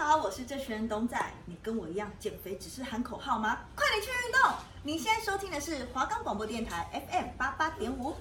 好，我是这群人董仔。你跟我一样减肥只是喊口号吗？快点去运动！你现在收听的是华冈广播电台 FM 八八点五。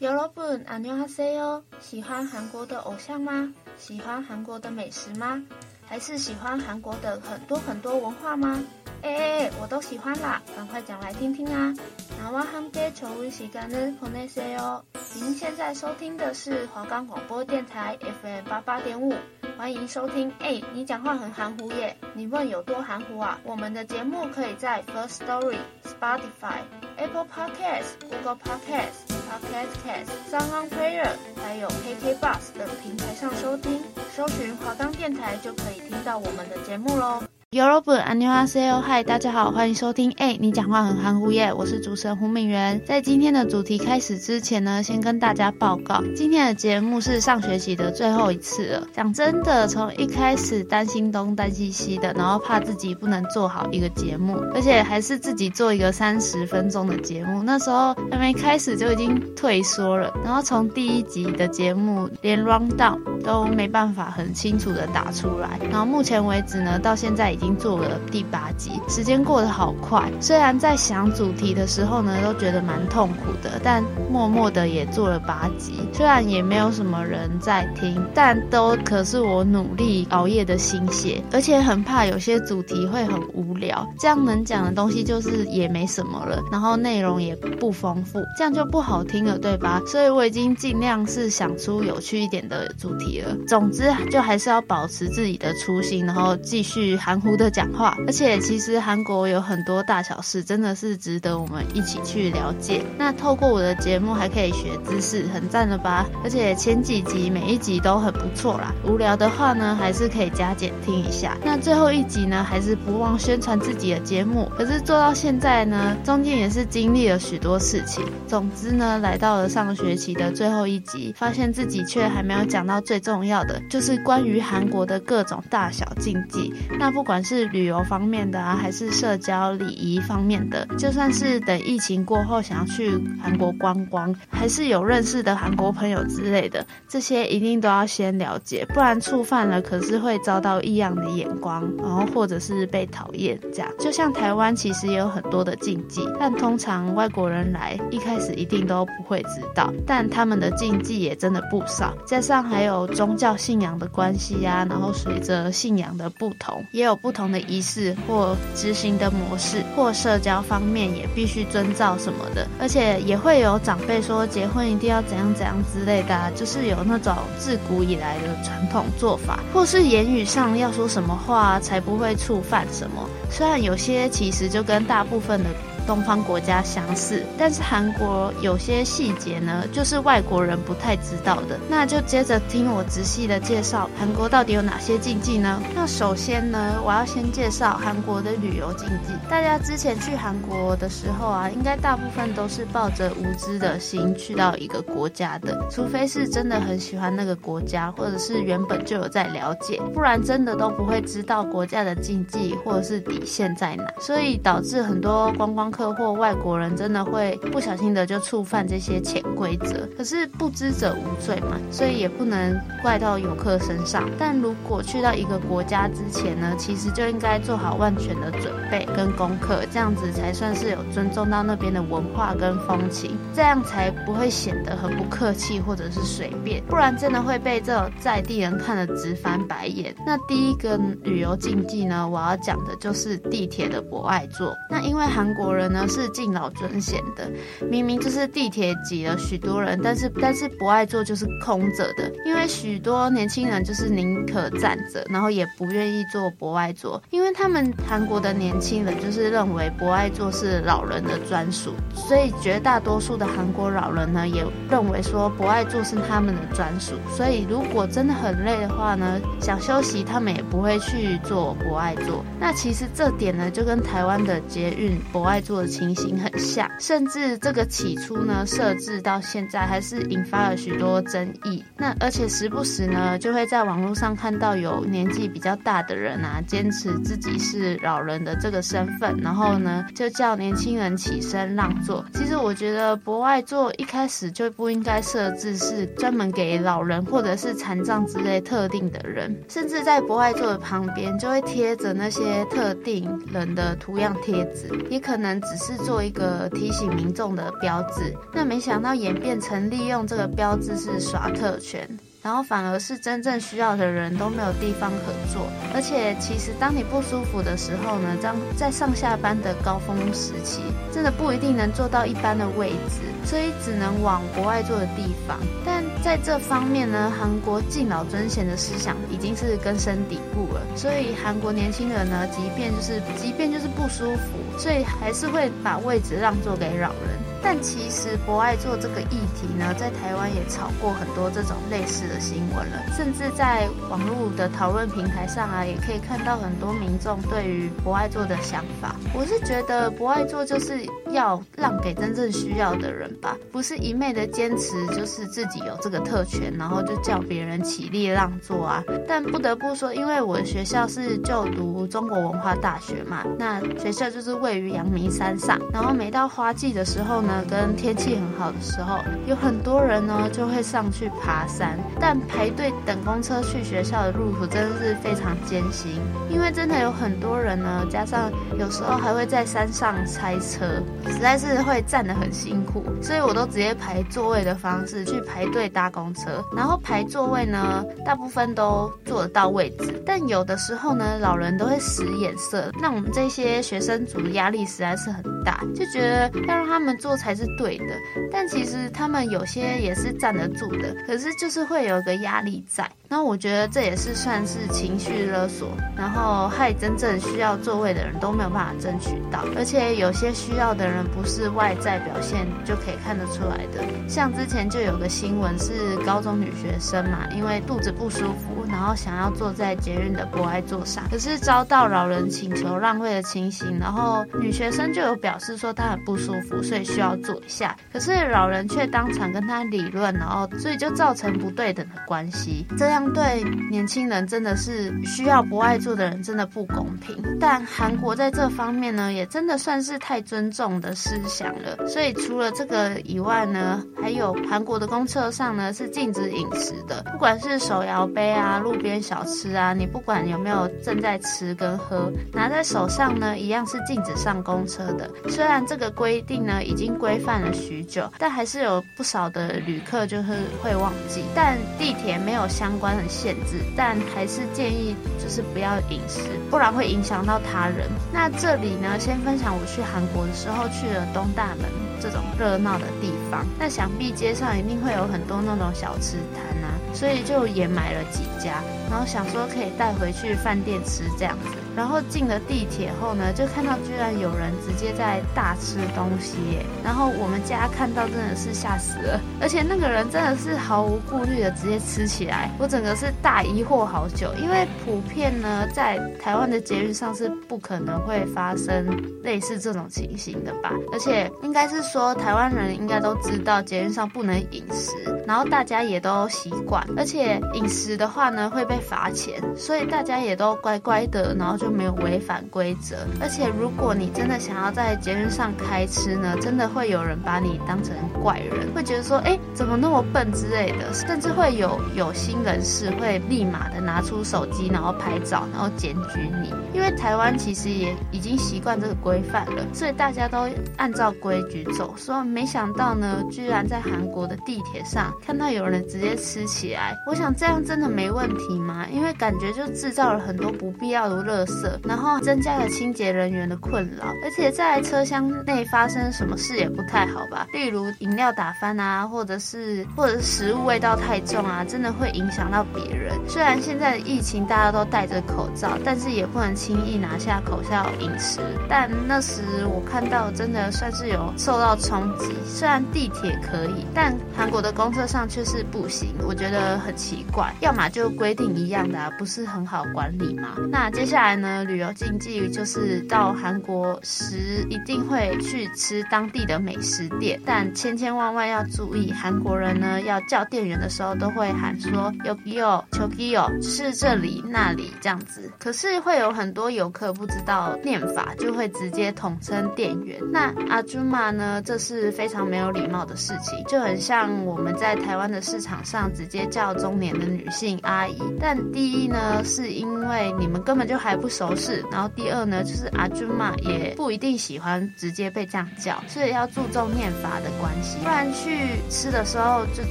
여러분안녕하세요。喜欢韩国的偶像吗？喜欢韩国的美食吗？ 还是喜欢韩国的很多很多文化吗？哎哎哎，我都喜欢啦！赶快讲来听听啊！나와함께좋은시간을보내세요。您现在收听的是华冈广播电台 FM 八八点五，欢迎收听。哎，你讲话很含糊耶！你问有多含糊啊？我们的节目可以在 First Story、Spotify、Apple Podcasts、Google Podcasts。Podcast Cast、SoundOn Player，还有 KK Bus 等平台上收听， 搜寻华冈电台就可以听到我们的节目喽。여러분 안녕하세요，嗨，大家好，欢迎收听。哎，你讲话很含糊耶，我是主持人胡敏媛。在今天的主题开始之前呢，先跟大家报告，今天的节目是上学期的最后一次了。讲真的，从一开始担心东担心西的，然后怕自己不能做好一个节目，而且还是自己做一个三十分钟的节目，那时候还没开始就已经退缩了。然后从第一集的节目连 rundown 都没办法很清楚的打出来，然后目前为止呢，到现在已经。 已经做了第八集，时间过得好快。虽然在想主题的时候呢，都觉得蛮痛苦的，但默默的也做了八集。虽然也没有什么人在听，但都可是我努力熬夜的心血。而且很怕有些主题会很无聊，这样能讲的东西就是也没什么了，然后内容也不丰富，这样就不好听了，对吧？所以我已经尽量是想出有趣一点的主题了。总之，就还是要保持自己的初心，然后继续含糊的讲话，而且其实韩国有很多大小事，真的是值得我们一起去了解。那透过我的节目还可以学知识，很赞了吧？而且前几集每一集都很不错啦。无聊的话呢，还是可以加减听一下。那最后一集呢，还是不忘宣传自己的节目。可是做到现在呢，中间也是经历了许多事情。总之呢，来到了上学期的最后一集，发现自己却还没有讲到最重要的，就是关于韩国的各种大小禁忌。那不管不管是旅游方面的啊，还是社交礼仪方面的，就算是等疫情过后想要去韩国观光，还是有认识的韩国朋友之类的，这些一定都要先了解，不然触犯了可是会遭到异样的眼光，然后或者是被讨厌这样。就像台湾其实也有很多的禁忌，但通常外国人来一开始一定都不会知道，但他们的禁忌也真的不少，加上还有宗教信仰的关系啊，然后随着信仰的不同，也有不同的仪式或执行的模式，或社交方面也必须遵照什么的，而且也会有长辈说结婚一定要怎样怎样之类的啊，就是有那种自古以来的传统做法，或是言语上要说什么话才不会触犯什么。虽然有些其实就跟大部分的。东方国家相似，但是韩国有些细节呢，就是外国人不太知道的。那就接着听我仔细的介绍韩国到底有哪些禁忌呢？那首先呢，我要先介绍韩国的旅游禁忌。大家之前去韩国的时候啊，应该大部分都是抱着无知的心去到一个国家的，除非是真的很喜欢那个国家，或者是原本就有在了解，不然真的都不会知道国家的禁忌或者是底线在哪。所以导致很多观光。客或外国人真的会不小心的就触犯这些潜规则，可是不知者无罪嘛，所以也不能怪到游客身上。但如果去到一个国家之前呢，其实就应该做好万全的准备跟功课，这样子才算是有尊重到那边的文化跟风情，这样才不会显得很不客气或者是随便，不然真的会被这种在地人看得直翻白眼。那第一个旅游禁忌呢，我要讲的就是地铁的博爱座。那因为韩国人。呢是敬老尊贤的，明明就是地铁挤了许多人，但是但是博爱座就是空着的，因为许多年轻人就是宁可站着，然后也不愿意坐博爱座，因为他们韩国的年轻人就是认为博爱座是老人的专属，所以绝大多数的韩国老人呢也认为说博爱座是他们的专属，所以如果真的很累的话呢，想休息他们也不会去坐博爱座。那其实这点呢就跟台湾的捷运博爱座。的情形很像，甚至这个起初呢设置到现在还是引发了许多争议。那而且时不时呢就会在网络上看到有年纪比较大的人啊，坚持自己是老人的这个身份，然后呢就叫年轻人起身让座。其实我觉得博爱座一开始就不应该设置是专门给老人或者是残障之类特定的人，甚至在博爱座的旁边就会贴着那些特定人的图样贴纸，也可能只是做一个提醒民众的标志。那没想到演变成利用这个标志是耍特权。然后反而是真正需要的人都没有地方可坐，而且其实当你不舒服的时候呢，当在上下班的高峰时期，真的不一定能坐到一般的位置，所以只能往国外坐的地方。但在这方面呢，韩国敬老尊贤的思想已经是根深蒂固了，所以韩国年轻人呢，即便就是即便就是不舒服，所以还是会把位置让座给老人。但其实博爱座这个议题呢，在台湾也炒过很多这种类似的新闻了，甚至在网络的讨论平台上啊，也可以看到很多民众对于博爱座的想法。我是觉得博爱座就是要让给真正需要的人吧，不是一昧的坚持就是自己有这个特权，然后就叫别人起立让座啊。但不得不说，因为我的学校是就读中国文化大学嘛，那学校就是位于阳明山上，然后每到花季的时候呢。跟天气很好的时候，有很多人呢就会上去爬山，但排队等公车去学校的路途真的是非常艰辛，因为真的有很多人呢，加上有时候还会在山上塞车，实在是会站得很辛苦，所以我都直接排座位的方式去排队搭公车，然后排座位呢，大部分都坐得到位置，但有的时候呢，老人都会使眼色，那我们这些学生族的压力实在是很大，就觉得要让他们坐。才是对的，但其实他们有些也是站得住的，可是就是会有个压力在。那我觉得这也是算是情绪勒索，然后害真正需要座位的人都没有办法争取到，而且有些需要的人不是外在表现就可以看得出来的。像之前就有个新闻是高中女学生嘛，因为肚子不舒服，然后想要坐在捷运的博爱座上，可是遭到老人请求让位的情形，然后女学生就有表示说她很不舒服，所以需要。坐一下，可是老人却当场跟她理论，然后所以就造成不对等的关系，这样对年轻人真的是需要博爱座的人真的不公平。但韩国在这方面呢，也真的算是太尊重的思想了。所以除了这个以外呢，还有韩国的公车上呢是禁止饮食的，不管是手摇杯啊、路边小吃啊，你不管有没有正在吃跟喝，拿在手上呢一样是禁止上公车的。虽然这个规定呢已经。规范了许久，但还是有不少的旅客就是会忘记。但地铁没有相关的限制，但还是建议就是不要饮食，不然会影响到他人。那这里呢，先分享我去韩国的时候去了东大门这种热闹的地方。那想必街上一定会有很多那种小吃摊啊，所以就也买了几家，然后想说可以带回去饭店吃这样子。然后进了地铁后呢，就看到居然有人直接在大吃东西！然后我们家看到真的是吓死了，而且那个人真的是毫无顾虑的直接吃起来，我整个是大疑惑好久，因为普遍呢在台湾的捷运上是不可能会发生类似这种情形的吧？而且应该是说台湾人应该都知道捷运上不能饮食，然后大家也都习惯，而且饮食的话呢会被罚钱，所以大家也都乖乖的，然后就。就没有违反规则，而且如果你真的想要在捷运上开吃呢，真的会有人把你当成怪人，会觉得说，哎，怎么那么笨之类的，甚至会有有心人士会立马的拿出手机，然后拍照，然后检举你。因为台湾其实也已经习惯这个规范了，所以大家都按照规矩走。说没想到呢，居然在韩国的地铁上看到有人直接吃起来，我想这样真的没问题吗？因为感觉就制造了很多不必要的垃圾。然后增加了清洁人员的困扰，而且在车厢内发生什么事也不太好吧？例如饮料打翻啊，或者是或者是食物味道太重啊，真的会影响到别人。虽然现在的疫情大家都戴着口罩，但是也不能轻易拿下口罩饮食。但那时我看到真的算是有受到冲击。虽然地铁可以，但韩国的公车上却是不行，我觉得很奇怪。要么就规定一样的啊，不是很好管理吗？那接下来呢？呢，旅游禁忌就是到韩国时一定会去吃当地的美食店，但千千万万要注意，韩国人呢要叫店员的时候都会喊说 “Yogyo Chogyo”，是这里那里这样子。可是会有很多游客不知道念法，就会直接统称店员。那阿朱玛呢，这是非常没有礼貌的事情，就很像我们在台湾的市场上直接叫中年的女性阿姨。但第一呢，是因为你们根本就还不熟识，然后第二呢，就是阿君嘛也不一定喜欢直接被这样叫，所以要注重念法的关系，不然去吃的时候就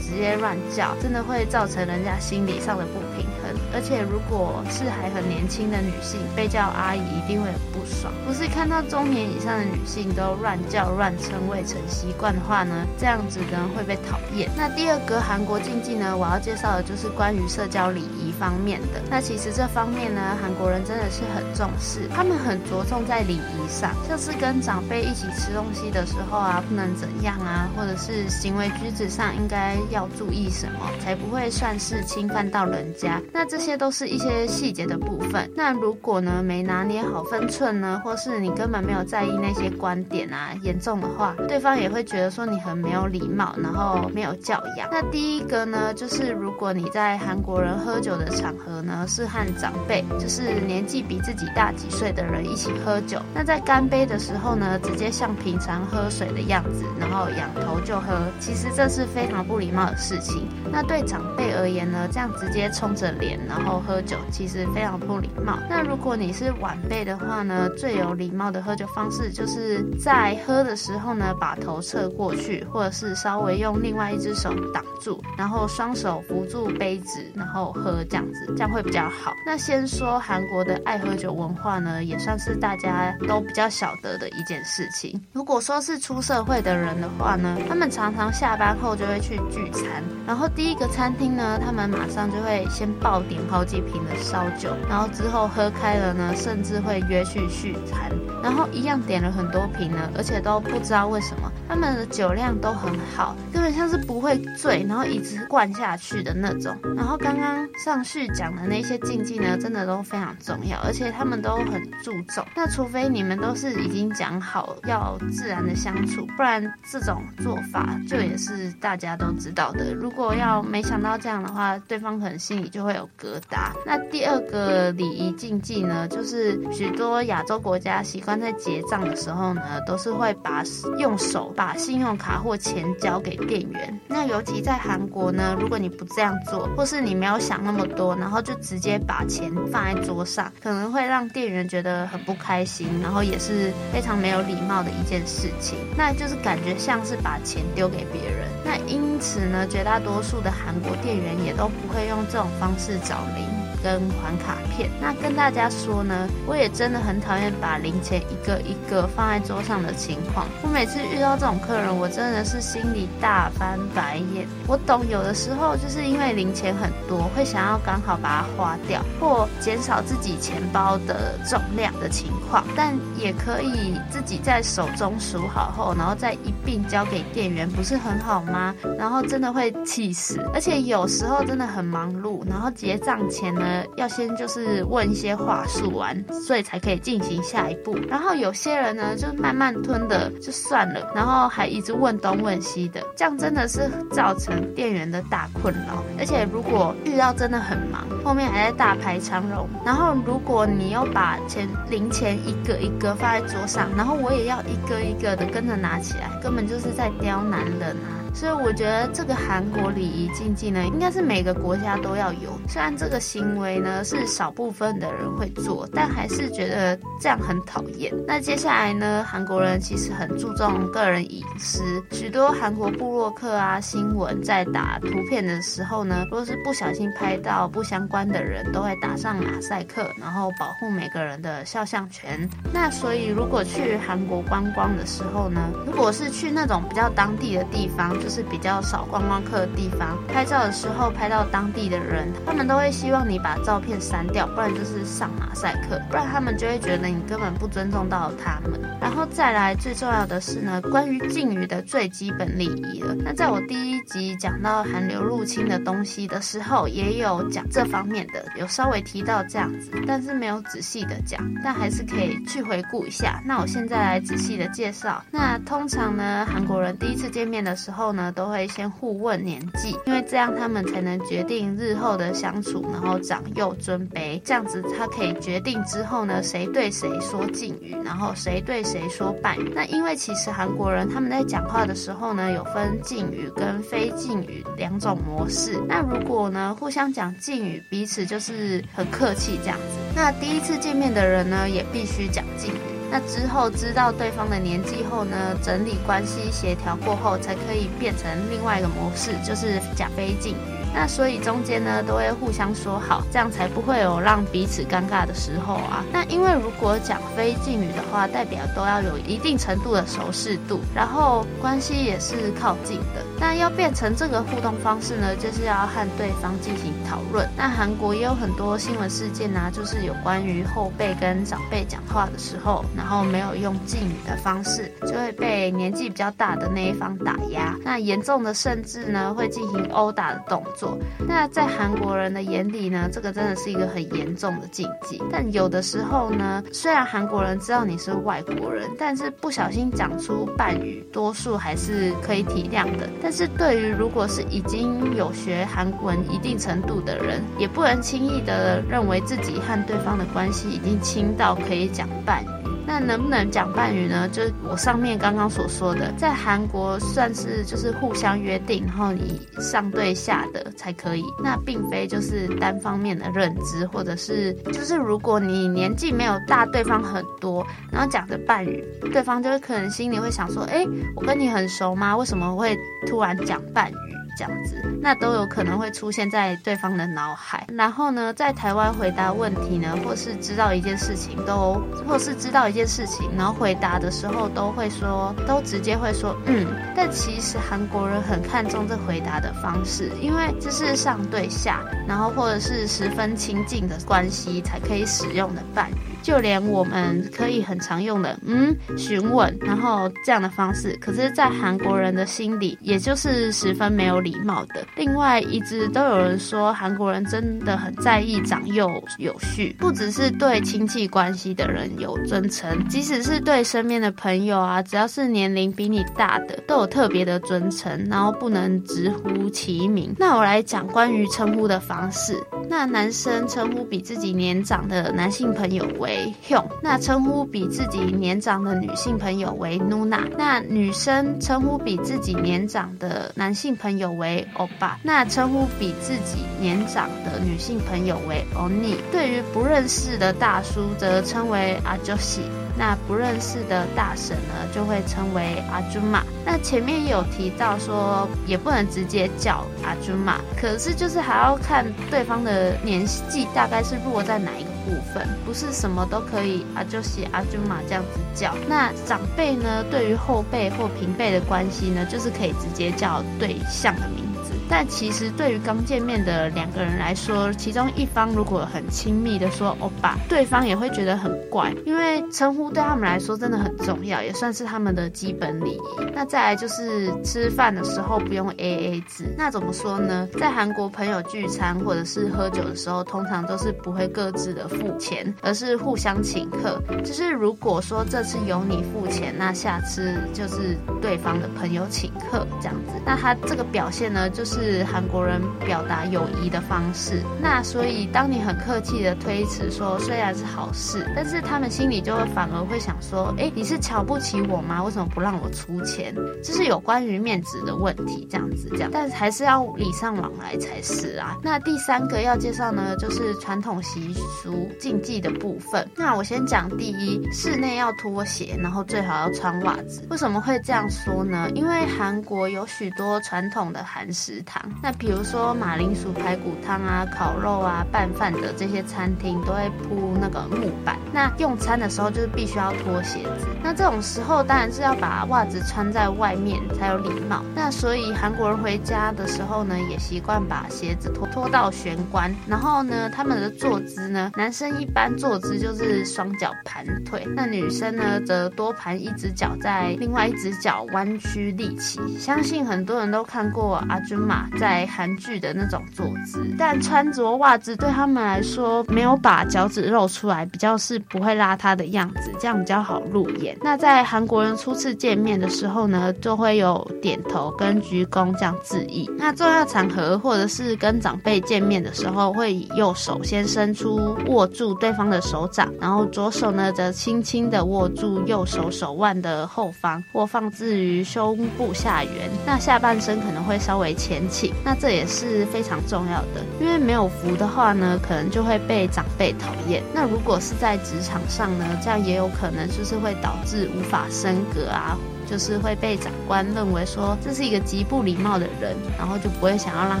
直接乱叫，真的会造成人家心理上的不平衡。而且如果是还很年轻的女性被叫阿姨，一定会很不爽。不是看到中年以上的女性都乱叫乱称谓成习惯的话呢，这样子呢会被讨厌。那第二个韩国禁忌呢，我要介绍的就是关于社交礼仪方面的。那其实这方面呢，韩国人真的是很重视，他们很着重在礼仪上，像是跟长辈一起吃东西的时候啊，不能怎样啊，或者是行为举止上应该要注意什么，才不会算是侵犯到人家。那这些都是一些细节的部分。那如果呢没拿捏好分寸呢，或是你根本没有在意那些观点啊，严重的话，对方也会觉得说你很没有礼貌，然后没有教养。那第一个呢，就是如果你在韩国人喝酒的场合呢，是和长辈，就是年纪比自己大几岁的人一起喝酒，那在干杯的时候呢，直接像平常喝水的样子，然后仰头就喝，其实这是非常不礼貌的事情。那对长辈而言呢，这样直接冲着脸，然后喝酒，其实非常不礼貌。那如果你是晚辈的话呢，最有礼貌的喝酒方式，就是在喝的时候呢，把头侧过去，或者是稍微用另外一只手挡住，然后双手扶住杯子，然后喝这样子，这样会比较好。那先说韩国的爱喝酒文化呢，也算是大家都比较晓得的一件事情。如果说是出社会的人的话呢，他们常常下班后就会去聚餐，然后第一个餐厅呢，他们马上就会先爆点好几瓶的烧酒，然后之后喝开了呢，甚至会约去续餐，然后一样点了很多瓶呢，而且都不知道为什么他们的酒量都很好，根本像是不会醉，然后一直灌下去的那种。然后刚刚上序讲的那些禁忌呢，真的都非常重要，而且他们都很注重。那除非你们都是已经讲好要自然的相处，不然这种做法就也是大家都知道的。如果要没想到这样的话，对方可能心里就会有疙瘩。那第二个礼仪禁忌呢，就是许多亚洲国家习惯在结账的时候呢，都是会把用手把信用卡或钱交给店员。那尤其在韩国呢，如果你不这样做，或是你没有想那么多，然后就直接把钱放在桌上，可能会让店员觉得很不开心，然后也是非常没有礼貌的一件事情。那就是感觉像是把钱丢给别人。那因此呢，绝大多数的韩国店员也都不会用这种方式找零。跟还卡片，那跟大家说呢，我也真的很讨厌把零钱一个一个放在桌上的情况。我每次遇到这种客人，我真的是心里大翻白眼。我懂有的时候就是因为零钱很多，会想要刚好把它花掉，或减少自己钱包的重量的情况，但也可以自己在手中数好后，然后再一并交给店员，不是很好吗？然后真的会气死，而且有时候真的很忙碌，然后结账前呢。要先就是问一些话术完，所以才可以进行下一步。然后有些人呢，就慢慢吞的就算了，然后还一直问东问西的，这样真的是造成店员的大困扰。而且如果遇到真的很忙，后面还在大排长龙，然后如果你又把钱零钱一个一个放在桌上，然后我也要一个一个的跟着拿起来，根本就是在刁难人啊。所以我觉得这个韩国礼仪禁忌呢，应该是每个国家都要有。虽然这个行为呢是少部分的人会做，但还是觉得这样很讨厌。那接下来呢，韩国人其实很注重个人隐私，许多韩国部落客啊、新闻在打图片的时候呢，如果是不小心拍到不相关的人，都会打上马赛克，然后保护每个人的肖像权。那所以如果去韩国观光的时候呢，如果是去那种比较当地的地方。就是比较少观光客的地方，拍照的时候拍到当地的人，他们都会希望你把照片删掉，不然就是上马赛克，不然他们就会觉得你根本不尊重到他们。然后再来最重要的是呢，关于敬语的最基本礼仪了。那在我第一集讲到韩流入侵的东西的时候，也有讲这方面的，有稍微提到这样子，但是没有仔细的讲，但还是可以去回顾一下。那我现在来仔细的介绍。那通常呢，韩国人第一次见面的时候呢，都会先互问年纪，因为这样他们才能决定日后的相处，然后长幼尊卑，这样子他可以决定之后呢，谁对谁说敬语，然后谁对谁说拜语。那因为其实韩国人他们在讲话的时候呢，有分敬语跟非敬语两种模式。那如果呢，互相讲敬语，彼此就是很客气这样子。那第一次见面的人呢，也必须讲敬语。那之后知道对方的年纪后呢，整理关系协调过后，才可以变成另外一个模式，就是假背镜。那所以中间呢，都会互相说好，这样才不会有让彼此尴尬的时候啊。那因为如果讲非敬语的话，代表都要有一定程度的熟识度，然后关系也是靠近的。那要变成这个互动方式呢，就是要和对方进行讨论。那韩国也有很多新闻事件啊，就是有关于后辈跟长辈讲话的时候，然后没有用敬语的方式，就会被年纪比较大的那一方打压。那严重的甚至呢，会进行殴打的动作。那在韩国人的眼里呢，这个真的是一个很严重的禁忌。但有的时候呢，虽然韩国人知道你是外国人，但是不小心讲出伴语，多数还是可以体谅的。但是对于如果是已经有学韩文一定程度的人，也不能轻易的认为自己和对方的关系已经亲到可以讲伴语。那能不能讲伴侣呢？就是我上面刚刚所说的，在韩国算是就是互相约定，然后你上对下的才可以。那并非就是单方面的认知，或者是就是如果你年纪没有大对方很多，然后讲的伴侣，对方就会可能心里会想说：哎，我跟你很熟吗？为什么会突然讲伴侣？这样子，那都有可能会出现在对方的脑海。然后呢，在台湾回答问题呢，或是知道一件事情都，或是知道一件事情，然后回答的时候都会说，都直接会说嗯。但其实韩国人很看重这回答的方式，因为这是上对下，然后或者是十分亲近的关系才可以使用的伴语。就连我们可以很常用的嗯、询问，然后这样的方式，可是，在韩国人的心里，也就是十分没有礼貌的。另外，一直都有人说，韩国人真的很在意长幼有序，不只是对亲戚关系的人有尊称，即使是对身边的朋友啊，只要是年龄比你大的，都有特别的尊称，然后不能直呼其名。那我来讲关于称呼的方式。那男生称呼比自己年长的男性朋友为 Hyung，那称呼比自己年长的女性朋友为 Nuna，那女生称呼比自己年长的男性朋友为 Oba，那称呼比自己年长的女性朋友为 Oni。对于不认识的大叔，则称为 Ajoshi。那不认识的大婶呢，就会称为阿朱玛。那前面有提到说，也不能直接叫阿朱玛，可是就是还要看对方的年纪大概是落在哪一个部分，不是什么都可以啊就写阿舅妈这样子叫。那长辈呢，对于后辈或平辈的关系呢，就是可以直接叫对象的名。但其实对于刚见面的两个人来说，其中一方如果很亲密的说欧巴，对方也会觉得很怪，因为称呼对他们来说真的很重要，也算是他们的基本礼仪。那再来就是吃饭的时候不用 AA 制，那怎么说呢？在韩国朋友聚餐或者是喝酒的时候，通常都是不会各自的付钱，而是互相请客。就是如果说这次由你付钱，那下次就是对方的朋友请客这样子。那他这个表现呢，就是。是韩国人表达友谊的方式。那所以，当你很客气的推辞说，虽然是好事，但是他们心里就会反而会想说，哎，你是瞧不起我吗？为什么不让我出钱？这是有关于面子的问题，这样子这样。但还是要礼尚往来才是啊。那第三个要介绍呢，就是传统习俗禁忌的部分。那我先讲第一，室内要脱鞋，然后最好要穿袜子。为什么会这样说呢？因为韩国有许多传统的韩食。堂。那比如说马铃薯排骨汤啊、烤肉啊、拌饭的这些餐厅都会铺那个木板。那用餐的时候就是必须要脱鞋子。那这种时候当然是要把袜子穿在外面才有礼貌。那所以韩国人回家的时候呢，也习惯把鞋子脱脱到玄关。然后呢，他们的坐姿呢，男生一般坐姿就是双脚盘腿，那女生呢则多盘一只脚在另外一只脚弯曲立起。相信很多人都看过阿尊玛在韩剧的那种坐姿，但穿着袜子对他们来说没有把脚趾露出来，比较是不会邋遢的样子，这样比较好入眼。那在韩国人初次见面的时候呢，就会有点头跟鞠躬这样致意。那重要场合或者是跟长辈见面的时候，会以右手先伸出握住对方的手掌，然后左手呢则轻轻的握住右手手腕的后方，或放置于胸部下缘。那下半身可能会稍微前那这也是非常重要的，因为没有福的话呢，可能就会被长辈讨厌。那如果是在职场上呢，这样也有可能就是会导致无法升格啊，就是会被长官认为说这是一个极不礼貌的人，然后就不会想要让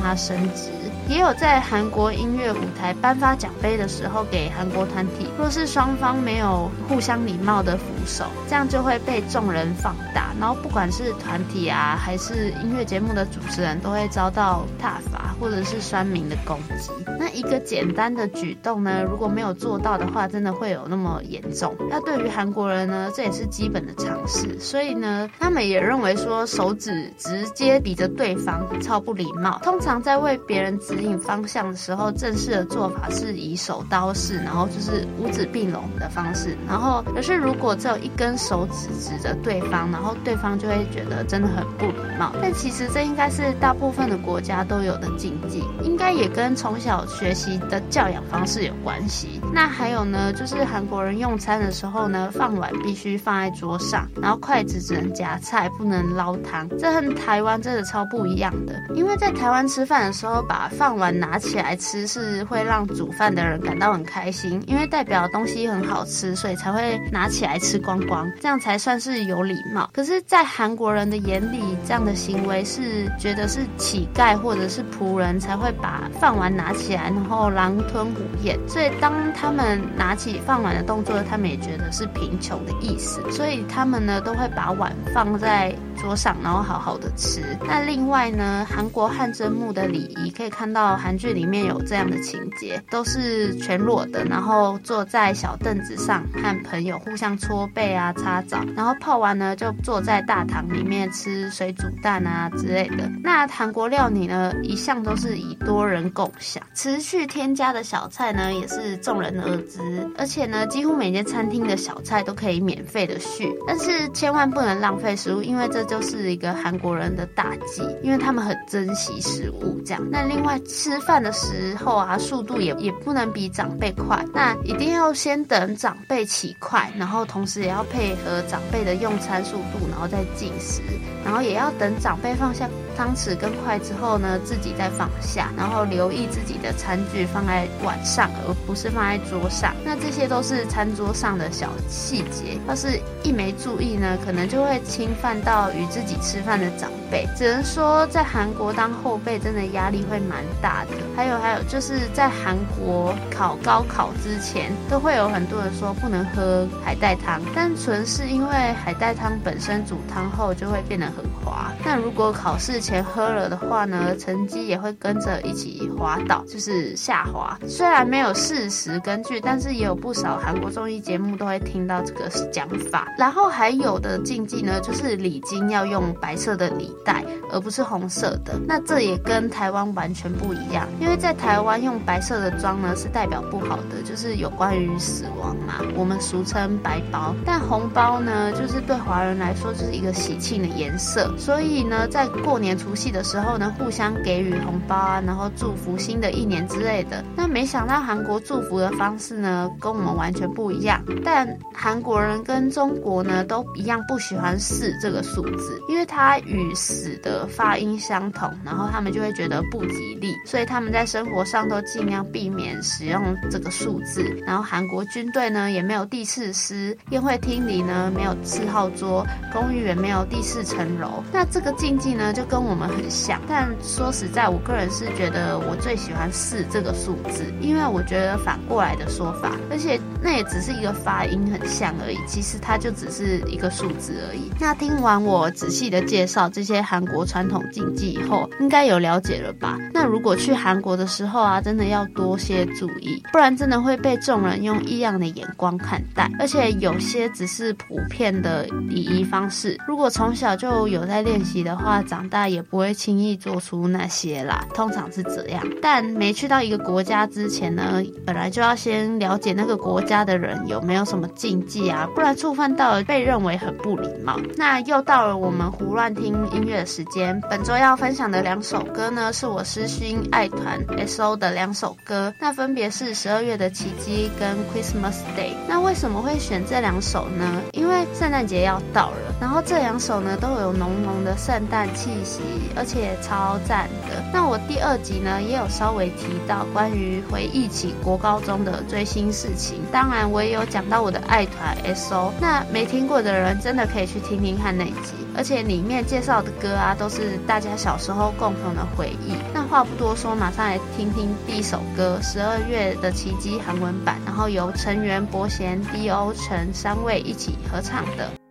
他升职。也有在韩国音乐舞台颁发奖杯的时候，给韩国团体，若是双方没有互相礼貌的扶手，这样就会被众人放大，然后不管是团体啊，还是音乐节目的主持人，都会遭到挞伐或者是酸民的攻击。那一个简单的举动呢，如果没有做到的话，真的会有那么严重。那对于韩国人呢，这也是基本的常识，所以呢，他们也认为说手指直接比着对方超不礼貌。通常在为别人指指引方向的时候，正式的做法是以手刀式，然后就是五指并拢的方式。然后，可是如果只有一根手指指着对方，然后对方就会觉得真的很不礼貌。但其实这应该是大部分的国家都有的禁忌，应该也跟从小学习的教养方式有关系。那还有呢，就是韩国人用餐的时候呢，饭碗必须放在桌上，然后筷子只能夹菜，不能捞汤。这和台湾真的超不一样的，因为在台湾吃饭的时候，把饭饭碗拿起来吃是会让煮饭的人感到很开心，因为代表东西很好吃，所以才会拿起来吃光光，这样才算是有礼貌。可是，在韩国人的眼里，这样的行为是觉得是乞丐或者是仆人才会把饭碗拿起来，然后狼吞虎咽。所以，当他们拿起饭碗的动作，他们也觉得是贫穷的意思，所以他们呢都会把碗放在桌上，然后好好的吃。那另外呢，韩国汗蒸幕的礼仪可以看到到韩剧里面有这样的情节，都是全裸的，然后坐在小凳子上和朋友互相搓背啊、擦澡，然后泡完呢就坐在大堂里面吃水煮蛋啊之类的。那韩国料理呢，一向都是以多人共享，持续添加的小菜呢也是众人而知，而且呢几乎每间餐厅的小菜都可以免费的续，但是千万不能浪费食物，因为这就是一个韩国人的大忌，因为他们很珍惜食物。这样，那另外吃饭的时候啊，速度也也不能比长辈快，那一定要先等长辈起筷，然后同时也要配合长辈的用餐速度，然后再进食，然后也要等长辈放下汤匙跟筷之后呢，自己再放下，然后留意自己的餐具放在碗上，而不是放在桌上。那这些都是餐桌上的小细节，要是一没注意呢，可能就会侵犯到与自己吃饭的长辈。只能说在韩国当后辈真的压力会蛮大的。还有还有，就是在韩国考高考之前，都会有很多人说不能喝海带汤，单纯是因为海带汤本身煮汤后就会变得很滑。那如果考试前喝了的话呢，成绩也会跟着一起滑倒，就是下滑。虽然没有事实根据，但是也有不少韩国综艺节目都会听到这个讲法。然后还有的禁忌呢，就是礼金要用白色的礼袋，而不是红色的。那这也跟台湾完全不不一样，因为在台湾用白色的装呢是代表不好的，就是有关于死亡嘛，我们俗称白包。但红包呢，就是对华人来说就是一个喜庆的颜色，所以呢，在过年除夕的时候呢，互相给予红包啊，然后祝福新的一年之类的。那没想到韩国祝福的方式呢，跟我们完全不一样。但韩国人跟中国呢都一样不喜欢四这个数字，因为它与死的发音相同，然后他们就会觉得不吉利，所以他们在生活上都尽量避免使用这个数字。然后韩国军队呢也没有第四师，宴会厅里呢没有四号桌，公寓也没有第四层楼。那这个禁忌呢就跟我们很像，但说实在，我个人是觉得我最喜欢四这个数字，因为我觉得反过来的说法，而且那也只是一个发音很像而已，其实它就只是一个数字而已。那听完我仔细的介绍这些韩国传统禁忌以后，应该有了解了吧？那如如果去韩国的时候啊，真的要多些注意，不然真的会被众人用异样的眼光看待，而且有些只是普遍的礼仪方式，如果从小就有在练习的话，长大也不会轻易做出那些啦。通常是这样，但没去到一个国家之前呢，本来就要先了解那个国家的人有没有什么禁忌啊，不然触犯到了被认为很不礼貌。那又到了我们胡乱听音乐的时间，本周要分享的两首歌呢，是我私爱团 S.O 的两首歌，那分别是十二月的奇迹跟 Christmas Day。那为什么会选这两首呢？因为圣诞节要到了。然后这两首呢都有浓浓的圣诞气息，而且超赞的。那我第二集呢也有稍微提到关于回忆起国高中的追星事情，当然我也有讲到我的爱团 S.O。那没听过的人真的可以去听听看那一集，而且里面介绍的歌啊都是大家小时候共同的回忆。那话不多说，马上来听听第一首歌《十二月的奇迹》韩文版，然后由成员伯贤、D.O. 陈三位一起合唱的。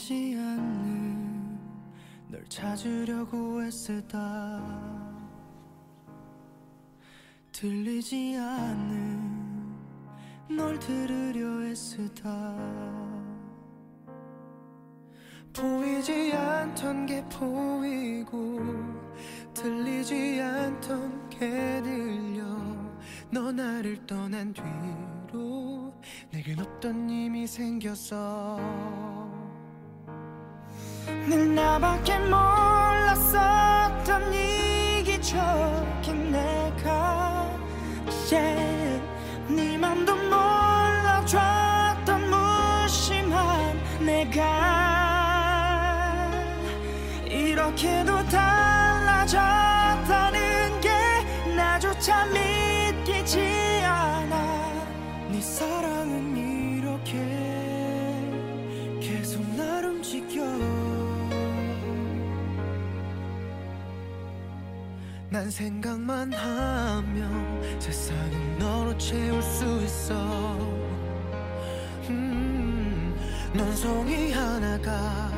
보이지 않는 널 찾으려고 애쓰다. 들리지 않는 널 들으려 애쓰다. 보이지 않던 게 보이고 들리지 않던 게 들려. 너 나를 떠난 뒤로 내겐 없던 힘이 생겼어 늘 나밖에 몰랐었던 이기적인 내가 yeah. 네 맘도 몰라줬던 무심한 내가 이렇게도 달라졌 난 생각만 하면 세상을 너로 채울 수 있어 음, 넌 송이 하나가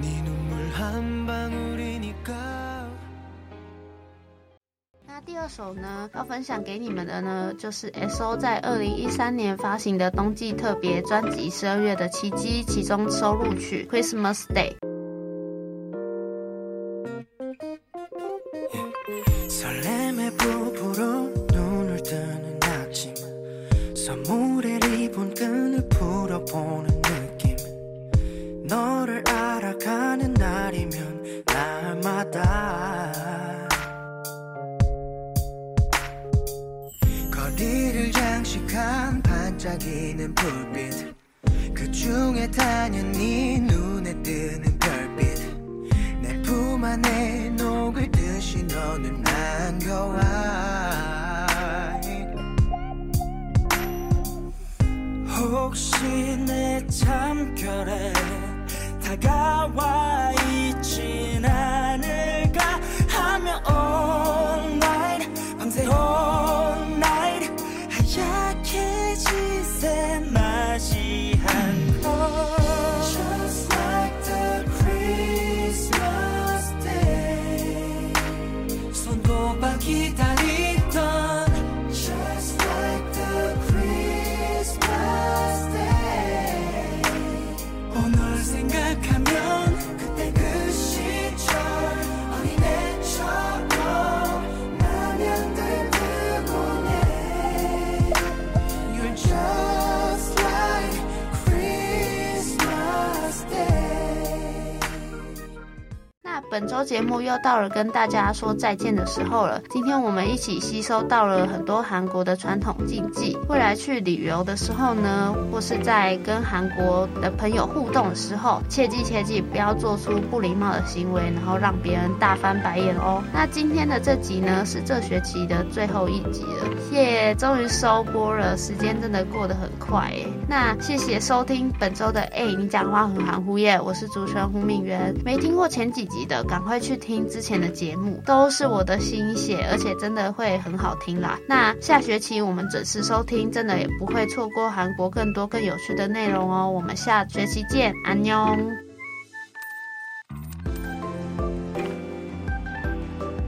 네 눈물 한 방울이니까 那第二首呢，要分享给你们的呢，就是 S.O 在二零一三年发行的冬季特别专辑《十二月的奇迹》其中收录曲《Christmas Day》。 本周节目又到了跟大家说再见的时候了。今天我们一起吸收到了很多韩国的传统禁忌。未来去旅游的时候呢，或是在跟韩国的朋友互动的时候，切记切记不要做出不礼貌的行为，然后让别人大翻白眼哦。那今天的这集呢，是这学期的最后一集了，耶，终于收播了，时间真的过得很快耶。那谢谢收听本周的哎，你讲话很含糊耶，我是主持人胡敏媛。没听过前几集的，赶快去听之前的节目，都是我的心血，而且真的会很好听啦。那下学期我们准时收听，真的也不会错过韩国更多更有趣的内容哦。我们下学期见，安妞。